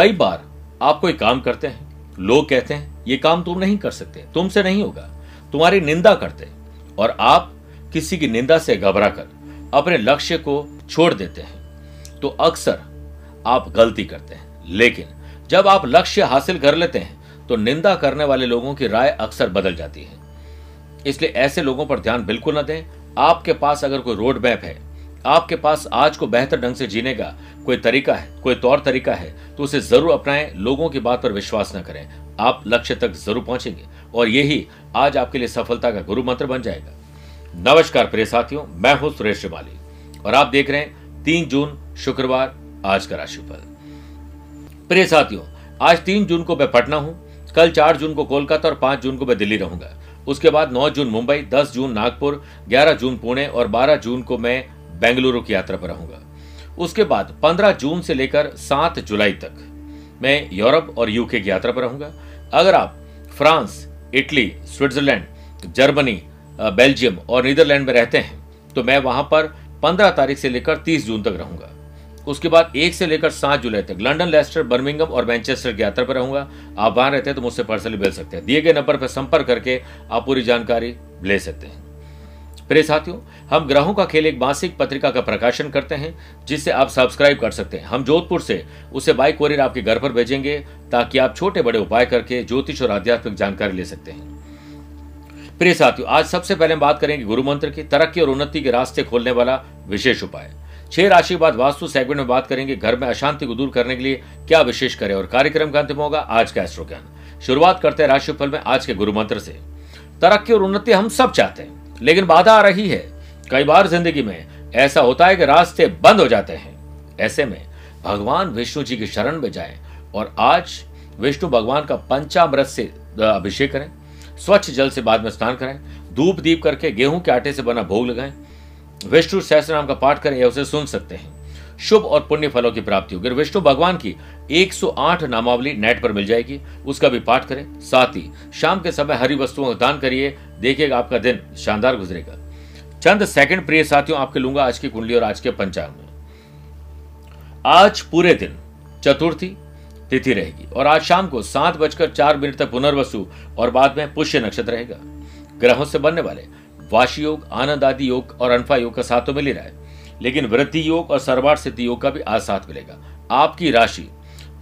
कई बार आप कोई काम करते हैं, लोग कहते हैं, ये काम तुम नहीं कर सकते, तुमसे नहीं होगा, तुम्हारी निंदा करते हैं। और आप किसी की निंदा से घबरा कर अपने लक्ष्य को छोड़ देते हैं तो अक्सर आप गलती करते हैं। लेकिन जब आप लक्ष्य हासिल कर लेते हैं तो निंदा करने वाले लोगों की राय अक्सर बदल जाती है। इसलिए ऐसे लोगों पर ध्यान बिल्कुल न दें। आपके पास अगर कोई रोड मैप है आपके पास आज को बेहतर ढंग से जीने का कोई तरीका है, कोई तौर तरीका है तो उसे ज़रूर अपनाएँ, लोगों की बात पर विश्वास न करें। आप लक्ष्य तक ज़रूर पहुँचेंगे, और यही आज आपके लिए सफलता का गुरु मंत्र बन जाएगा। नमस्कार प्रिय साथियों, मैं हूँ सुरेश श्रीमाली और आप देख रहे हैं तीन जून, शुक्रवार, आज का राशिफल। प्रिय साथियों, आज तीन जून को मैं पटना हूँ, कल चार जून को कोलकाता और पाँच जून को मैं दिल्ली रहूँगा। उसके बाद नौ जून मुंबई, दस जून नागपुर, ग्यारह जून पुणे, और बारह जून को मैं बेंगलुरु की यात्रा पर रहूँगा। उसके बाद पंद्रह जून से लेकर सात जुलाई तक मैं यूरोप और यूके की यात्रा पर रहूँगा। अगर आप France, Italy, Switzerland, Germany Belgium और नीदरलैंड में रहते हैं तो मैं वहाँ पर पंद्रह तारीख से लेकर तीस जून तक रहूँगा। उसके बाद एक से लेकर सात जुलाई तक लंदन लेस्टर बर्मिंगम और मैनचेस्टर की यात्रा पर रहूँगा। आप वहाँ रहते हैं तो मुझसे पर्सनली मिल सकते हैं। दिए गए नंबर पर संपर्क करके आप पूरी जानकारी ले सकते हैं। प्रिय साथियों, हम ग्रहों का खेल एक मासिक पत्रिका का प्रकाशन करते हैं, जिससे आप सब्सक्राइब कर सकते हैं। हम जोधपुर से, उसे बाइक कोरियर आपके घर पर भेजेंगे, ताकि आप छोटे बड़े उपाय करके ज्योतिष और आध्यात्मिक जानकारी ले सकते हैं। प्रिय साथियों, आज सबसे पहले हम बात करेंगे गुरु मंत्र की, तरक्की और उन्नति के रास्ते खोलने वाला विशेष उपाय। छह राशि बाद वास्तु सेगमेंट में बात करेंगे, घर में अशांति को दूर करने के लिए क्या विशेष करें, और कार्यक्रम का अंतिम होगा आज का एस्ट्रो ज्ञान शुरुआत करते हैं राशिफल में आज के गुरु मंत्र से। तरक्की और उन्नति हम सब चाहते हैं। लेकिन बाधा आ रही है। कई बार ज़िंदगी में ऐसा होता है कि रास्ते बंद हो जाते हैं। ऐसे में भगवान विष्णु जी की शरण में जाएँ और आज विष्णु भगवान का पंचामृत से अभिषेक करें, स्वच्छ जल से बाद में स्नान कराएँ धूप दीप करके गेहूँ के आटे से बना भोग लगाएँ। विष्णु सहस्त्र नाम का पाठ करें या उसे सुन सकते हैं। शुभ और पुण्य फलों की प्राप्ति होगी। विष्णु भगवान की 108 नामावली नेट पर मिल जाएगी। उसका भी पाठ करें। साथ ही शाम के समय हरी वस्तुओं का दान करिए। देखिएगा आपका दिन शानदार गुजरेगा। चंद सेकंड प्रिय साथियों, आपके लूँगा आज की कुंडली और आज के पंचांग में। आज पूरे दिन चतुर्थी, तिथि रहेगी और आज शाम को सात बजकर चार मिनट तक पुनर्वसु और बाद में पुष्य नक्षत्र रहेगा। ग्रहों से बनने वाले वाशी योग, आनंद आदि योग और अनफा योग का साथ तो मिल ही रहा है, लेकिन वृद्धि योग और सर्वार सिद्धि योग का भी आज साथ मिलेगा। आपकी राशि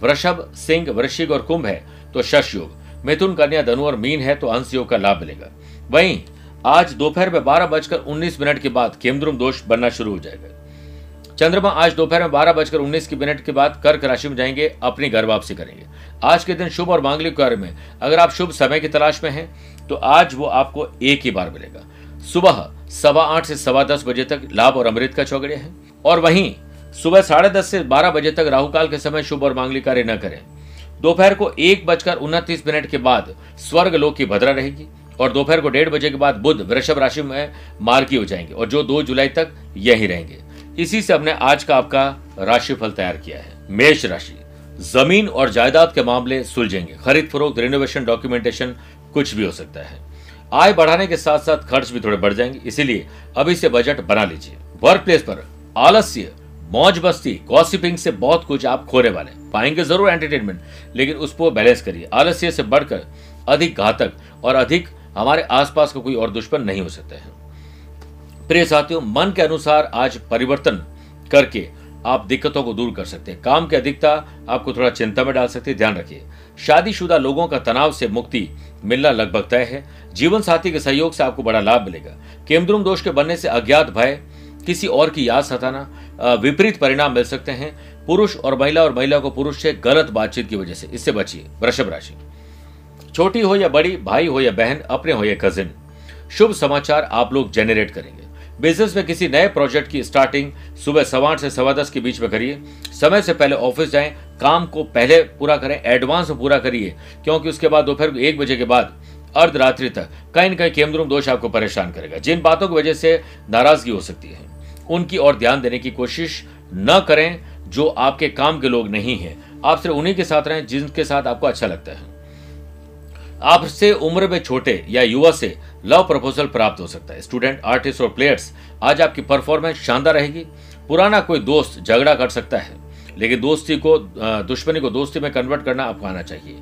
वृषभ, सिंह, वृश्चिक और कुंभ है तो शश योग, मिथुन, कन्या, धनु और मीन है तो अंश योग का लाभ मिलेगा। वहीं, आज दोपहर में बारह बजकर उन्नीस मिनट के बाद केमद्रुम दोष बनना शुरू हो जाएगा। चंद्रमा, आज दोपहर में बारह बजकर उन्नीस की मिनट के बाद कर्क राशि में जाएँगे, अपनी घर वापसी करेंगे। आज के दिन शुभ और मांगलिक कार्य में, अगर आप शुभ समय की तलाश में हैं तो आज वो आपको एक ही बार मिलेगा। सुबह, सवा आठ से सवा दस बजे तक लाभ और अमृत का चौगड़े है। और वहीं, सुबह साढ़े दस से बारह बजे तक राहुकाल के समय शुभ और मांगलिक कार्य न करें। दोपहर को एक बजकर उनतीस मिनट के बाद स्वर्ग लोक की भद्रा रहेगी। और दोपहर को डेढ़ बजे के बाद बुध, वृषभ राशि में मार्गी हो जाएँगे और जो दो जुलाई तक यही रहेंगे। इसी से हमने आज का आपका राशिफल तैयार किया है। मेष राशि, ज़मीन और जायदाद के मामले सुलझेंगे। खरीद फरोख्त रिनोवेशन डॉक्यूमेंटेशन कुछ भी हो सकता है। आय बढ़ाने के साथ साथ खर्च भी थोड़े बढ़ जाएँगे, इसीलिए अभी से बजट बना लीजिए। वर्क प्लेस पर आलस्य, मौज बस्ती गॉसिपिंग से बहुत कुछ आप खोने वाले पाएँगे ज़रूर एंटरटेनमेंट लेकिन उसको बैलेंस करिए। आलस्य से बढ़कर अधिक घातक और अधिक हमारे आसपास का कोई और दुश्मन नहीं हो सकता है। प्रिय साथियों, मन के अनुसार आज परिवर्तन करके आप दिक्कतों को दूर कर सकते हैं। काम की अधिकता आपको थोड़ा चिंता में डाल सकती है। ध्यान रखिए, शादीशुदा लोगों का तनाव से मुक्ति मिलना लगभग तय है। जीवन साथी के सहयोग से आपको बड़ा लाभ मिलेगा। केमद्रुम दोष के बनने से अज्ञात भय, किसी और की याद सताना विपरीत परिणाम मिल सकते हैं। पुरुष और महिला और महिला को पुरुष से गलत बातचीत की वजह से। इससे बचिए, वृषभ राशि। छोटी हो या बड़ी, भाई हो या बहन, अपने हो या कजिन शुभ समाचार आप लोग जेनरेट करेंगे। बिज़नेस में किसी नए प्रोजेक्ट की स्टार्टिंग सुबह सवा आठ से सवा दस के बीच में करिए। समय से पहले ऑफ़िस जाएँ, काम को पहले पूरा करें एडवांस में पूरा करिए, क्योंकि उसके बाद दोपहर एक बजे के बाद अर्धरात्रि तक कहीं न कहीं केमद्रुम दोष आपको परेशान करेगा। जिन बातों की वजह से नाराज़गी हो सकती है, उनकी ओर ध्यान देने की कोशिश न करें, जो आपके काम के लोग नहीं हैं। आप सिर्फ़ उन्हीं के साथ रहें जिनके साथ आपको अच्छा लगता है। आपसे उम्र में छोटे या युवा से लव प्रपोजल प्राप्त हो सकता है। स्टूडेंट आर्टिस्ट और प्लेयर्स आज आपकी परफॉर्मेंस शानदार रहेगी। पुराना कोई दोस्त झगड़ा कर सकता है, लेकिन दोस्ती को दुश्मनी को दोस्ती में कन्वर्ट करना आपको आना चाहिए।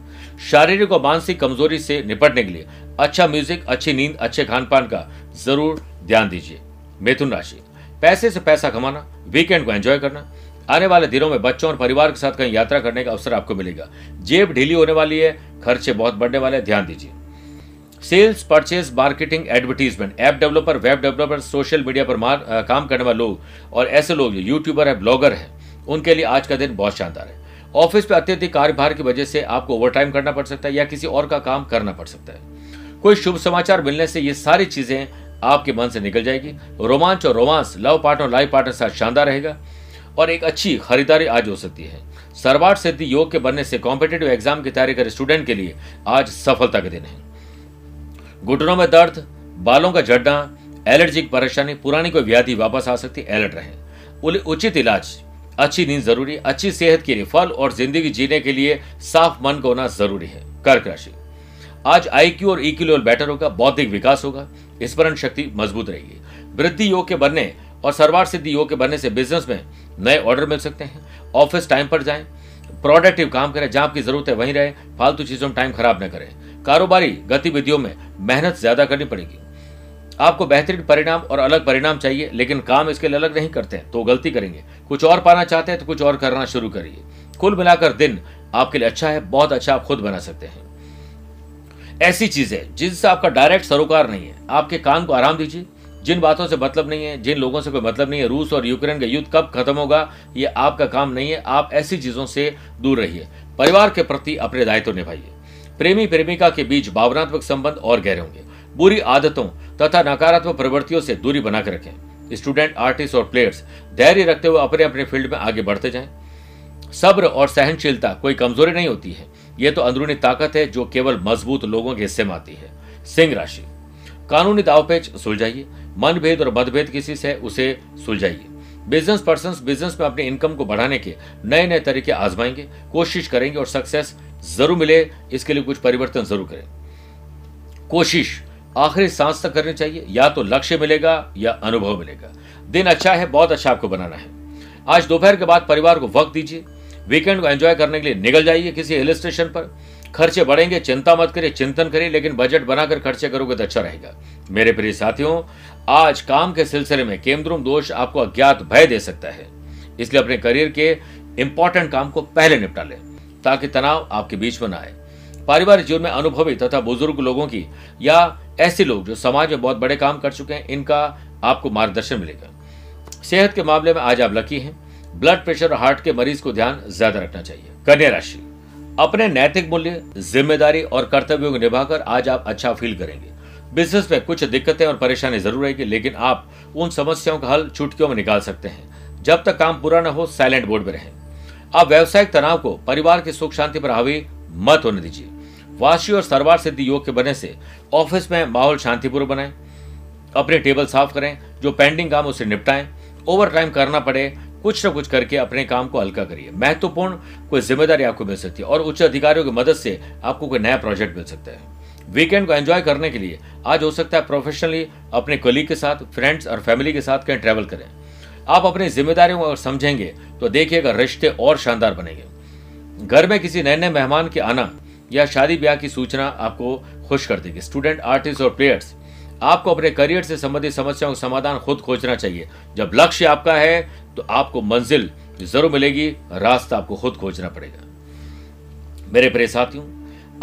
शारीरिक और मानसिक कमज़ोरी से निपटने के लिए अच्छा म्यूज़िक अच्छी नींद, अच्छे खान पान का ज़रूर ध्यान दीजिए। मिथुन राशि। पैसे से पैसा कमाना वीकेंड को एंजॉय करना आने वाले दिनों में बच्चों और परिवार के साथ कहीं यात्रा करने का अवसर आपको मिलेगा। जेब ढीली होने वाली है खर्चे बहुत बढ़ने वाले ध्यान दीजिए। Sales purchase marketing advertisement app developer web developer social media पर मार, आ, काम करने वाले लोग और ऐसे लोग जो यूट्यूबर है ब्लॉगर है उनके लिए आज का दिन बहुत शानदार है। ऑफ़िस पे अत्यधिक कार्यभार की वजह से आपको ओवरटाइम करना पड़ सकता है या किसी और का काम करना पड़ सकता है। कोई शुभ समाचार मिलने से ये सारी चीज़ें आपके मन से निकल जाएगी। रोमांच और romance love partner life partner साथ शानदार रहेगा। और एक अच्छी खरीदारी आज हो सकती है। सर्वार्थ सिद्धि योग के बनने से कॉम्पिटेटिव एग्ज़ाम की तैयारी कर स्टूडेंट के लिए आज सफलता के दिन है। घुटनों में दर्द, बालों का झड़ना एलर्जी की परेशानी, पुरानी कोई व्याधि वापस आ सकती है अलर्ट रहे उचित इलाज, अच्छी नींद ज़रूरी, अच्छी सेहत के लिए फल और ज़िंदगी जीने के लिए साफ़ मन का होना ज़रूरी है, कर्क राशि। आज आईक्यू और ईक्यू लेवल बेटर होगा, बौद्धिक विकास होगा, स्मरण शक्ति मज़बूत रहेगी। वृद्धि योग के बनने और सर्वार सिद्धि योग के बनने से बिज़नेस में नए ऑर्डर मिल सकते हैं। ऑफ़िस टाइम पर जाएँ प्रोडक्टिव काम करें, जहाँ आपकी ज़रूरत है वहीं रहे, फालतू चीज़ों में टाइम खराब न करें। कारोबारी गतिविधियों में मेहनत ज़्यादा करनी पड़ेगी। आपको बेहतरीन परिणाम और अलग परिणाम चाहिए, लेकिन काम इसके लिए अलग नहीं करते हैं तो गलती करेंगे। कुछ और पाना चाहते हैं तो कुछ और करना शुरू करिए। कुल मिलाकर दिन आपके लिए अच्छा है, बहुत अच्छा आप खुद बना सकते हैं। ऐसी चीज़ें जिनसे आपका डायरेक्ट सरोकार नहीं है। आपके कान को आराम दीजिए। जिन बातों से मतलब नहीं है, जिन लोगों से कोई मतलब नहीं है, रूस और यूक्रेन का युद्ध कब खत्म होगा, ये आपका काम नहीं है, आप ऐसी चीज़ों से दूर रहिए। परिवार के प्रति अपने दायित्व निभाइए। प्रेमी प्रेमिका के बीच भावनात्मक संबंध और गहरे होंगे। बुरी आदतों तथा नकारात्मक प्रवृत्तियों से दूरी बनाकर रखें। स्टूडेंट, आर्टिस्ट और प्लेयर्स, धैर्य रखते हुए अपने अपने फ़ील्ड में आगे बढ़ते जाएँ। सब्र और सहनशीलता कोई कमज़ोरी नहीं होती है। यह तो अंदरूनी ताकत है जो केवल मज़बूत लोगों के हिस्से में आती है। सिंह राशि। कानूनी दावपेच सुलझाइए। मनभेद और मतभेद किसी से, उसे सुलझाइए। बिज़नेस पर्सन बिज़नेस में अपनी इनकम को बढ़ाने के नए नए तरीके आजमाएँगे, कोशिश करेंगे और सक्सेस ज़रूर मिले, इसके लिए कुछ परिवर्तन ज़रूर करें। कोशिश आखिरी सांस तक करनी चाहिए, या तो लक्ष्य मिलेगा या अनुभव मिलेगा। दिन अच्छा है, बहुत अच्छा आपको बनाना है। आज दोपहर के बाद परिवार को वक्त दीजिए। वीकेंड को एंजॉय करने के लिए निकल जाइए किसी हिल स्टेशन पर। खर्चे बढ़ेंगे, चिंता मत करिए, चिंतन करिए, लेकिन बजट बनाकर खर्चे करोगे तो अच्छा रहेगा। मेरे प्रिय साथियों, आज काम के सिलसिले में केमद्रुम दोष आपको अज्ञात भय दे सकता है। इसलिए अपने करियर के इंपॉर्टेंट काम को पहले निपटा लें, ताकि तनाव आपके बीच में ना आए। पारिवारिक जीवन में अनुभवी तथा बुज़ुर्ग लोगों की, या ऐसे लोग जो समाज में बहुत बड़े काम कर चुके हैं, इनका आपको मार्गदर्शन मिलेगा। सेहत के मामले में आज आप लकी हैं। ब्लड प्रेशर और हार्ट के मरीज़ को ध्यान ज़्यादा रखना चाहिए। कन्या राशि। अपने नैतिक मूल्य, ज़िम्मेदारी और कर्तव्यों को निभाकर आज आप अच्छा फील करेंगे। बिज़नेस में कुछ दिक्कतें और परेशानी ज़रूर रहेगी लेकिन आप उन समस्याओं का हल चुटकियों में निकाल सकते हैं। जब तक काम पूरा न हो साइलेंट बोर्ड में रहें। आप व्यवसायिक तनाव को, परिवार की सुख शांति पर हावी मत होने दीजिए। वाशी और सरवार सिद्धि योग के बनने से ऑफ़िस में माहौल शांतिपूर्ण बनाएँ। अपने टेबल साफ़ करें, जो पेंडिंग काम उसे निपटाएँ। ओवर टाइम करना पड़े कुछ न कुछ करके अपने काम को हल्का करिए। महत्वपूर्ण कोई ज़िम्मेदारी आपको मिल सकती है और उच्च अधिकारियों की मदद से आपको कोई नया प्रोजेक्ट मिल सकता है। वीकेंड को एंजॉय करने के लिए आज हो सकता है प्रोफेशनली अपने कलीग के साथ फ्रेंड्स और फैमिली के साथ कहीं ट्रैवल करें। आप अपनी जिम्मेदारियों को समझेंगे तो देखिएगा रिश्ते और शानदार बनेंगे। घर में किसी नए नए मेहमान के आना या शादी ब्याह की सूचना आपको खुश कर देगी। स्टूडेंट आर्टिस्ट और प्लेयर्स आपको अपने करियर से संबंधित समस्याओं का समाधान खुद खोजना चाहिए। जब लक्ष्य आपका है तो आपको मंजिल ज़रूर मिलेगी, रास्ता आपको खुद खोजना पड़ेगा। मेरे प्रिय साथियों,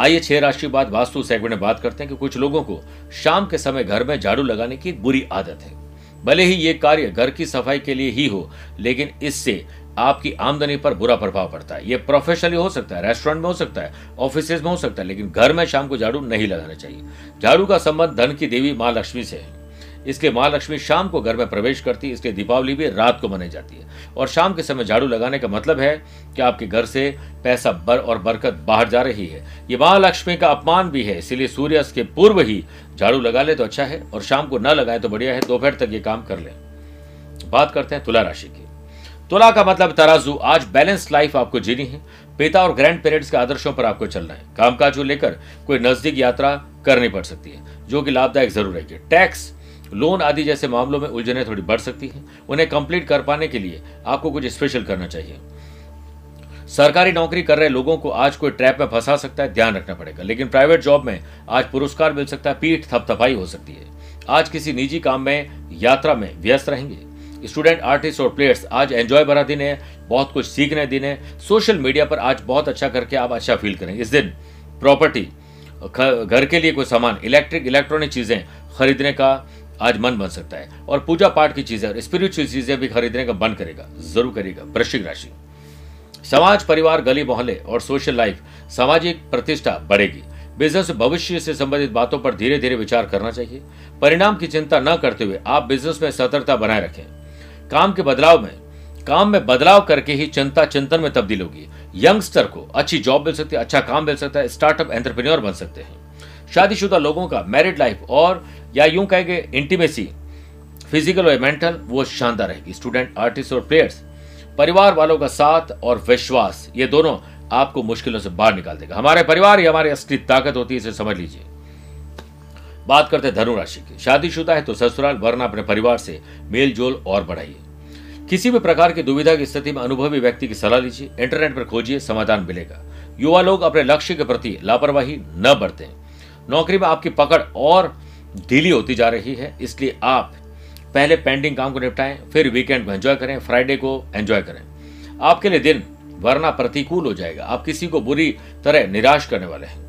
आइए छह राशि बाद वास्तु सेगमेंट में बात करते हैं कि कुछ लोगों को शाम के समय घर में झाड़ू लगाने की बुरी आदत है। भले ही ये कार्य घर की सफ़ाई के लिए ही हो, लेकिन इससे आपकी आमदनी पर बुरा प्रभाव पड़ता है। ये प्रोफेशनली हो सकता है रेस्टोरेंट में हो सकता है ऑफ़िस में हो सकता है, लेकिन घर में शाम को झाड़ू नहीं लगाना चाहिए। झाड़ू का संबंध धन की देवी माँ लक्ष्मी से है। इसलिए माँ लक्ष्मी शाम को घर में प्रवेश करती है इसलिए दीपावली भी रात को मनाई जाती है। और शाम के समय झाड़ू लगाने का मतलब है कि आपके घर से पैसा बर और बरकत बाहर जा रही है। ये माँ लक्ष्मी का अपमान भी है, इसीलिए सूर्य के पूर्व ही झाड़ू लगा ले तो अच्छा है और शाम को न लगाए तो बढ़िया है, दोपहर तक ये काम कर ले। बात करते हैं तुला राशि की। तुला का मतलब तराजू। आज बैलेंस लाइफ आपको जीनी है। पिता और ग्रैंड पेरेंट्स के आदर्शों पर आपको चलना है। कामकाज को लेकर कोई नज़दीक यात्रा करनी पड़ सकती है, जो कि लाभदायक ज़रूर रहेगी टैक्स लोन आदि जैसे मामलों में उलझने थोड़ी बढ़ सकती हैं। उन्हें कंप्लीट कर पाने के लिए आपको कुछ स्पेशल करना चाहिए। सरकारी नौकरी कर रहे लोगों को आज कोई ट्रैप में फंसा सकता है, ध्यान रखना पड़ेगा। लेकिन प्राइवेट जॉब में आज पुरस्कार मिल सकता है, पीठ थपथपाई हो सकती है। आज किसी निजी काम में, यात्रा में व्यस्त रहेंगे। स्टूडेंट आर्टिस्ट और प्लेयर्स आज एंजॉय भरा दिन है, बहुत कुछ सीखने दिन है। सोशल मीडिया पर आज बहुत अच्छा करके आप अच्छा फील करेंगे इस दिन प्रॉपर्टी घर के लिए कोई सामान इलेक्ट्रिक इलेक्ट्रॉनिक चीज़ें खरीदने का आज मन बन सकता है। और पूजा पाठ की चीज़ें और स्पिरिचुअल चीज़ें भी खरीदने का मन करेगा। ज़रूर करेगा। वृश्चिक राशि। समाज, परिवार, गली, मोहल्ले और सोशल लाइफ सामाजिक प्रतिष्ठा बढ़ेगी। बिज़नेस भविष्य से संबंधित बातों पर धीरे धीरे विचार करना चाहिए। परिणाम की चिंता न करते हुए आप बिज़नेस में सतर्कता बनाए रखें। काम के बदलाव में काम में बदलाव करके ही चिंता चिंतन में तब्दील होगी। यंगस्टर को अच्छी जॉब मिल सकती है अच्छा काम मिल सकता है स्टार्टअप एंटरप्रेन्योर बन सकते हैं। शादीशुदा लोगों का मैरिड लाइफ और या यूँ कहेंगे इंटीमेसी फ़िज़िकल और मेंटल वो शानदार रहेगी। स्टूडेंट आर्टिस्ट और प्लेयर्स परिवार वालों का साथ और विश्वास, ये दोनों आपको मुश्किलों से बाहर निकाल देगा। हमारे परिवार ही हमारी असली ताकत होती है, इसे समझ लीजिए। बात करते हैं धनु राशि की। शादीशुदा है तो ससुराल, वरना अपने परिवार से मेल जोल और बढ़ाइए। किसी भी प्रकार की दुविधा की स्थिति में अनुभवी व्यक्ति की सलाह लीजिए। इंटरनेट पर खोजिए, समाधान मिलेगा। युवा लोग अपने लक्ष्य के प्रति लापरवाही न बरतें। नौकरी में आपकी पकड़ और ढीली होती जा रही है, इसलिए आप पहले पेंडिंग काम को निपटाएँ, फिर वीकेंड को एंजॉय करें फ्राइडे को एंजॉय करें। आपके लिए दिन वरना प्रतिकूल हो जाएगा। आप किसी को बुरी तरह निराश करने वाले हैं।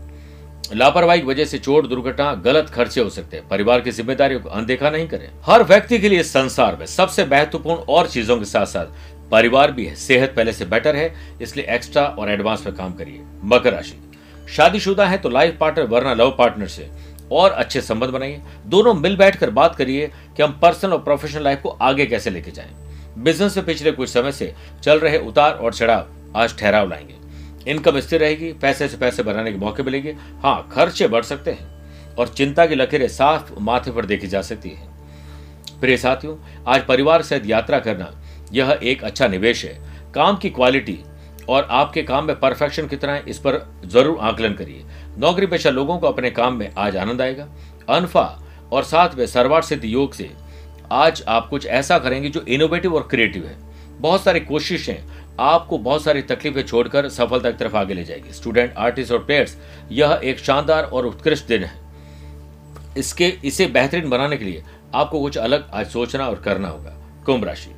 लापरवाही की वजह से चोट दुर्घटना, गलत खर्चे हो सकते हैं। परिवार की जिम्मेदारियों को अनदेखा नहीं करें। हर व्यक्ति के लिए संसार में सबसे महत्वपूर्ण और चीज़ों के साथ साथ परिवार भी है। सेहत पहले से बेटर है, इसलिए एक्स्ट्रा और एडवांस पे काम करिए। मकर राशि। शादीशुदा है तो लाइफ पार्टनर वरना लव पार्टनर से और अच्छे संबंध बनाइए। दोनों मिल बैठकर बात करिए कि हम पर्सनल और प्रोफेशनल लाइफ को आगे कैसे लेके जाएँ। बिज़नेस में पिछले कुछ समय से चल रहे उतार और चढ़ाव आज ठहराव लाएँगे। इनकम स्थिर रहेगी, पैसे से पैसे बनाने के मौके मिलेंगे। हाँ खर्चे बढ़ सकते हैं और चिंता की लकीरें साफ़ माथे पर देखी जा सकती है। प्रिय साथियों, आज परिवार सहित यात्रा करना यह एक अच्छा निवेश है। काम की क्वालिटी और आपके काम में परफेक्शन कितना है इस पर ज़रूर आकलन करिए। नौकरी पेशा लोगों को अपने काम में आज आनंद आएगा। अनफा और साथ में सर्वार सिद्ध योग से आज आप कुछ ऐसा करेंगे जो इनोवेटिव और क्रिएटिव है। बहुत सारी कोशिशें आपको बहुत सारी तकलीफें छोड़कर सफलता की तरफ़ आगे ले जाएगी। स्टूडेंट आर्टिस्ट और प्लेयर्स यह एक शानदार और उत्कृष्ट दिन है। इसके, इसे बेहतरीन बनाने के लिए आपको कुछ अलग आज सोचना और करना होगा। कुंभ राशि।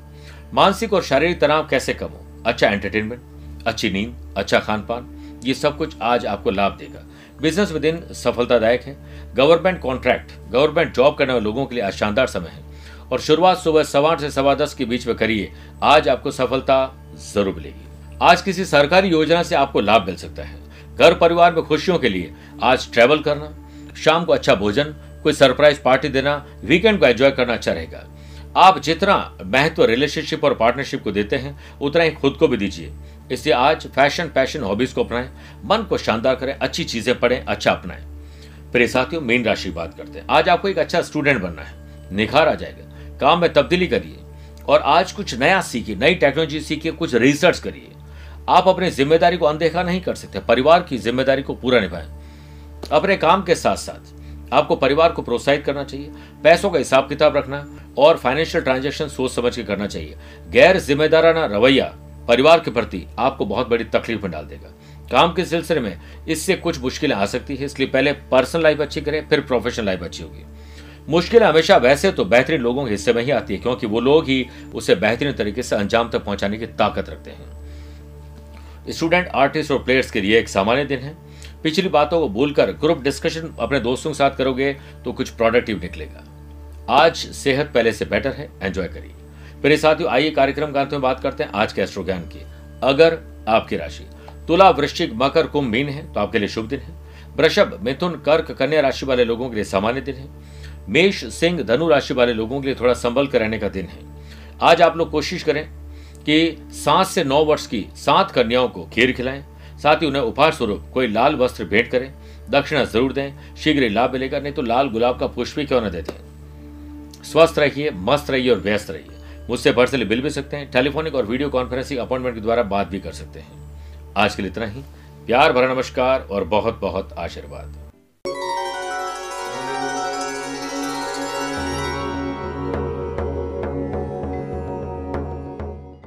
मानसिक और शारीरिक तनाव कैसे कम हो? अच्छा एंटरटेनमेंट अच्छी नींद अच्छा खान पान ये सब कुछ आज आपको लाभ देगा। बिज़नेस में दिन सफलतादायक है। गवर्नमेंट कॉन्ट्रैक्ट गवर्नमेंट जॉब करने वाले लोगों के लिए आज शानदार समय है। और शुरुआत सुबह सवा से सवा दस के बीच में करिए। आज आपको सफलता ज़रूर मिलेगी। आज किसी सरकारी योजना से आपको लाभ मिल सकता है। घर परिवार में खुशियों के लिए आज ट्रेवल करना, शाम को अच्छा भोजन, कोई सरप्राइज़ पार्टी देना वीकेंड को एंजॉय करना अच्छा रहेगा। आप जितना महत्व रिलेशनशिप और पार्टनरशिप को देते हैं, उतना ही खुद को भी दीजिए। इसलिए आज फ़ैशन पैशन हॉबीज को अपनाएँ, मन को शानदार करें, अच्छी चीज़ें पढ़ें अच्छा अपनाएँ। प्रिय साथियों, मेन राशि बात करते हैं। आज आपको एक अच्छा स्टूडेंट बनना है। निखार आ जाएगा। काम में तब्दीली करिए और आज कुछ नया सीखिए, नई टेक्नोलॉजी सीखिए, कुछ रिसर्च करिए। आप अपनी ज़िम्मेदारी को अनदेखा नहीं कर सकते। परिवार की ज़िम्मेदारी को पूरा निभाएँ। अपने काम के साथ साथ आपको परिवार को प्रोत्साहित करना चाहिए, पैसों का हिसाब किताब रखना और फाइनेंशियल ट्रांजेक्शन सोच समझ के करना चाहिए। गैर जिम्मेदाराना रवैया परिवार के प्रति आपको बहुत बड़ी तकलीफ़ में डाल देगा। काम के सिलसिले में इससे कुछ मुश्किलें आ सकती है, इसलिए पहले पर्सनल लाइफ अच्छी करें, फिर प्रोफेशनल लाइफ अच्छी होगी। मुश्किलें हमेशा वैसे तो बेहतरीन लोगों के हिस्से में ही आती है, क्योंकि वो लोग ही उसे बेहतरीन तरीके से अंजाम तक पहुँचाने की ताकत रखते हैं। स्टूडेंट आर्टिस्ट और प्लेयर्स के लिए एक सामान्य दिन है। पिछली बातों को भूलकर ग्रुप डिस्कशन अपने दोस्तों के साथ करोगे तो कुछ प्रोडक्टिव निकलेगा। आज सेहत पहले से बेटर है एंजॉय करिए। मेरे साथियों, आइए कार्यक्रम का अंत में बात करते हैं आज के एस्ट्रो ज्ञान की। अगर आपकी राशि तुला वृश्चिक मकर कुंभ मीन है तो आपके लिए शुभ दिन है। वृषभ, मिथुन, कर्क, कन्या राशि वाले लोगों के लिए सामान्य दिन है। मेष, सिंह, धनु राशि वाले लोगों के लिए थोड़ा संभल कर रहने का दिन है। आज आप लोग कोशिश करें कि सात से नौ वर्ष की सात कन्याओं को खीर खिलाएँ। साथ ही उन्हें उपहार स्वरूप कोई लाल वस्त्र भेंट करें। दक्षिणा ज़रूर दें, शीघ्र ही लाभ मिलेगा, नहीं तो लाल गुलाब का पुष्प भी क्यों न देते स्वस्थ रहिए, मस्त रहिए और व्यस्त रहिए। मुझसे पर्सनली मिल भी सकते हैं टेलीफोनिक और वीडियो कॉन्फ्रेंसिंग अपॉइंटमेंट के द्वारा बात भी कर सकते हैं। आज के लिए इतना ही। प्यार भरा नमस्कार और बहुत बहुत आशीर्वाद।